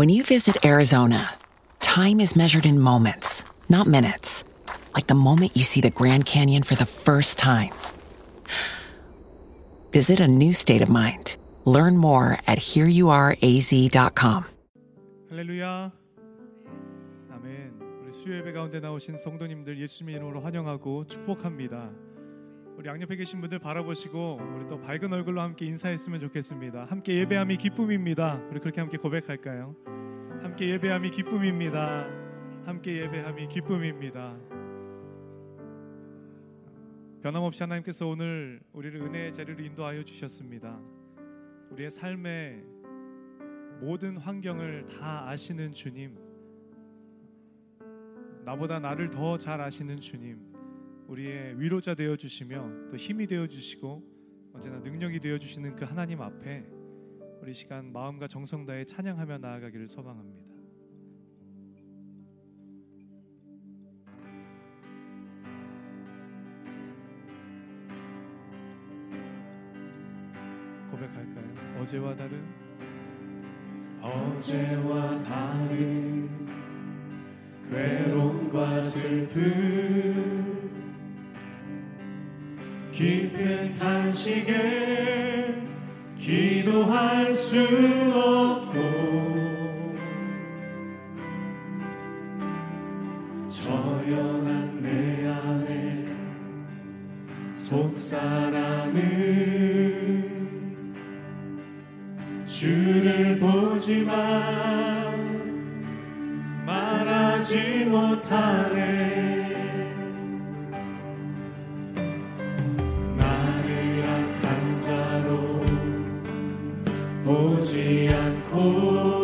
When you visit Arizona, time is measured in moments, not minutes. Like the moment you see the Grand Canyon for the first time. Visit a new state of mind. Learn more at hereyouareaz.com. 할렐루야. 아멘. 우리 수요 예배 가운데 나오신 성도님들 예수님의 이름으로 환영하고 축복합니다. 우리 양옆에 계신 분들 바라보시고 우리 또 밝은 얼굴로 함께 인사했으면 좋겠습니다. 함께 예배함이 기쁨입니다. 우리 그렇게 함께 고백할까요? 함께 예배함이 기쁨입니다. 함께 예배함이 기쁨입니다. 변함없이 하나님께서 오늘 우리를 은혜의 자리로 인도하여 주셨습니다. 우리의 삶의 모든 환경을 다 아시는 주님, 나보다 나를 더 잘 아시는 주님, 우리의 위로자 되어 주시며 또 힘이 되어 주시고 언제나 능력이 되어 주시는 그 하나님 앞에 우리 시간 마음과 정성 다해 찬양하며 나아가기를 소망합니다. 고백할까요? 어제와 다른 어제와 다른 괴로움과 슬픔 깊은 탄식에 기도할 수 없고 보지 않고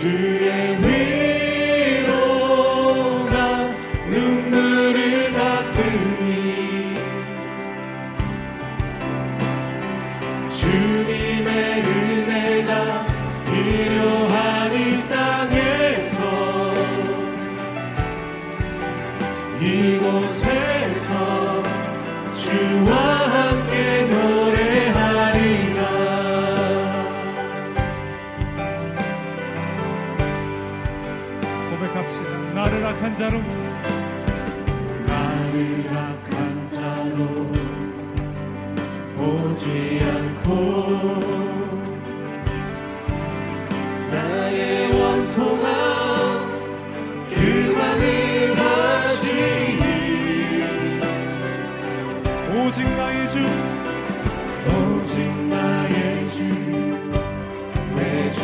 주의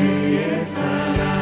Yes,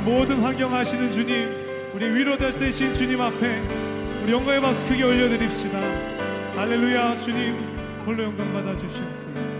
삶의 모든 환경 하시는 주님 우리 위로 되신 주님 앞에 우리 영광의 박수 크게 올려드립시다. 할렐루야 주님 홀로 영광 받아 주시옵소서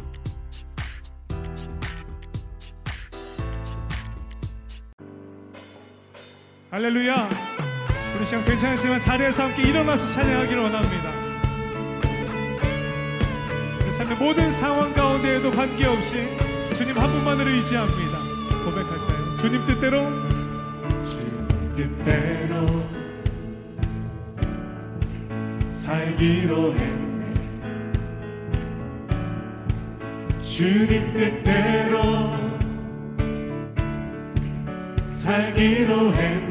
할렐루야. 우리 시간 괜찮으시면 자리에서 함께 일어나서 찬양하기를 원합니다. 내 삶의 모든 상황 가운데에도 관계없이 주님 한 분만을 의지합니다. 고백할까요? 주님 뜻대로? 주님 뜻대로 살기로 했네. 주님 뜻대로 살기로 했네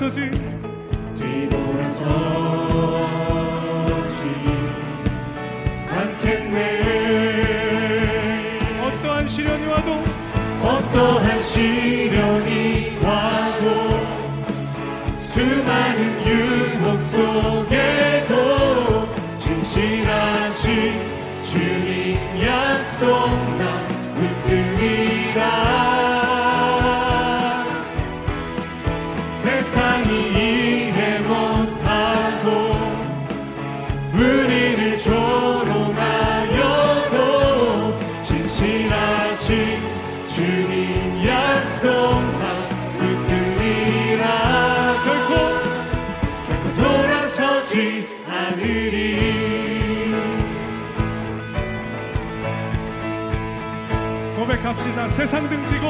서지. 뒤돌아서지. 않겠네 어떠한 시련이 와도 어떠한 시련이 와도 수많은 유혹 속에도 진실하신 주님 약속 나 고백합시다. 세상 등지고.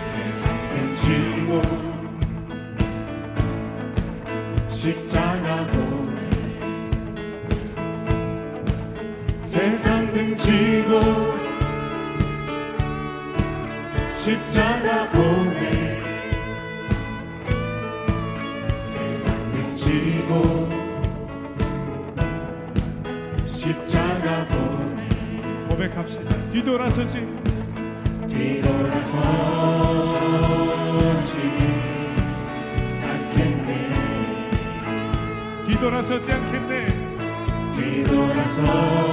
세상 등지고. 십자가 보내 세상 등지고. 십자가 보내 세상 등지고 고백합시다. 뒤돌아서지 뒤돌아서지 않겠네 뒤돌아서지 않겠네. 뒤돌아서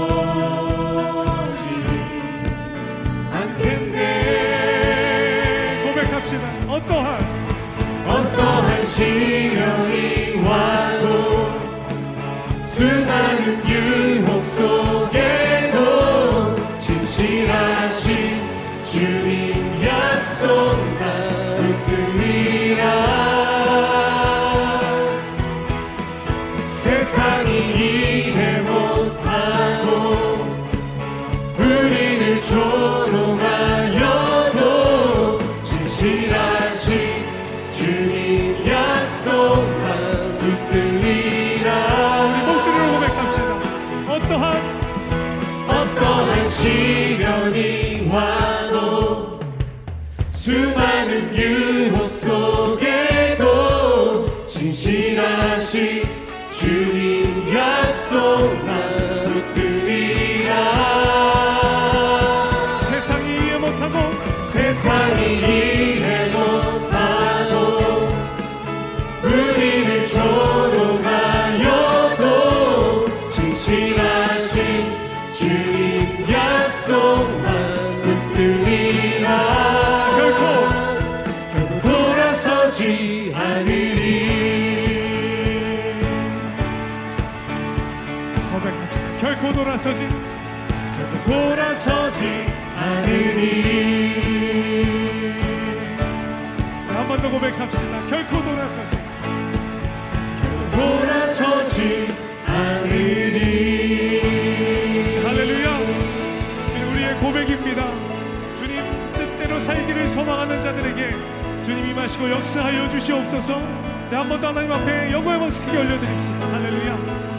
시련이 와도 수많은 유혹 속에도 진실하신 주님 약속 고백합시다. 결코 돌아서지 결코 돌아서지 않으리 한 번 더 고백합시다. 결코 돌아서지 돌아서지 않으리 할렐루야. 주님 우리의 고백입니다. 주님 뜻대로 살기를 소망하는 자들에게 주님 임하시고 역사하여 주시옵소서. 네, 한번 더 하나님 앞에 영광의 박수 크게 올려드립시다. 할렐루야.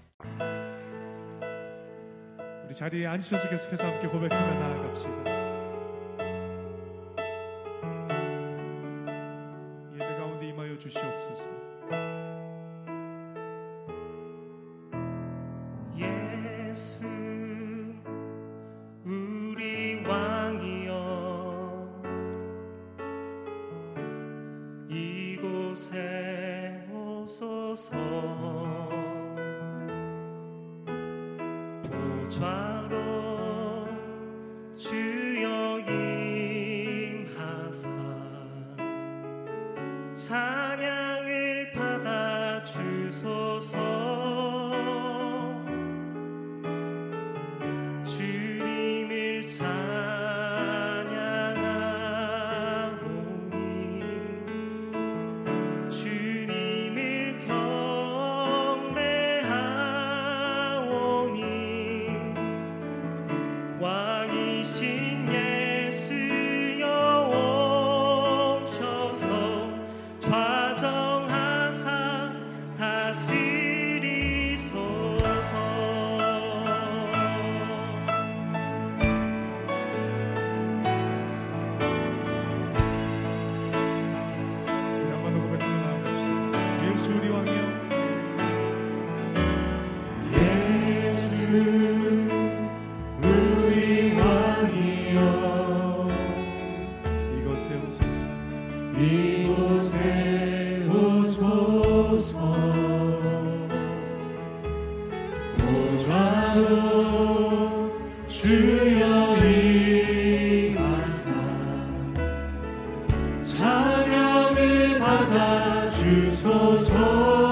우리 자리에 앉으셔서 계속해서 함께 고백하며 나아갑시다. 예배 가운데 임하여 주시옵소서. 예수 우리 받아주소서.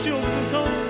주시옵소서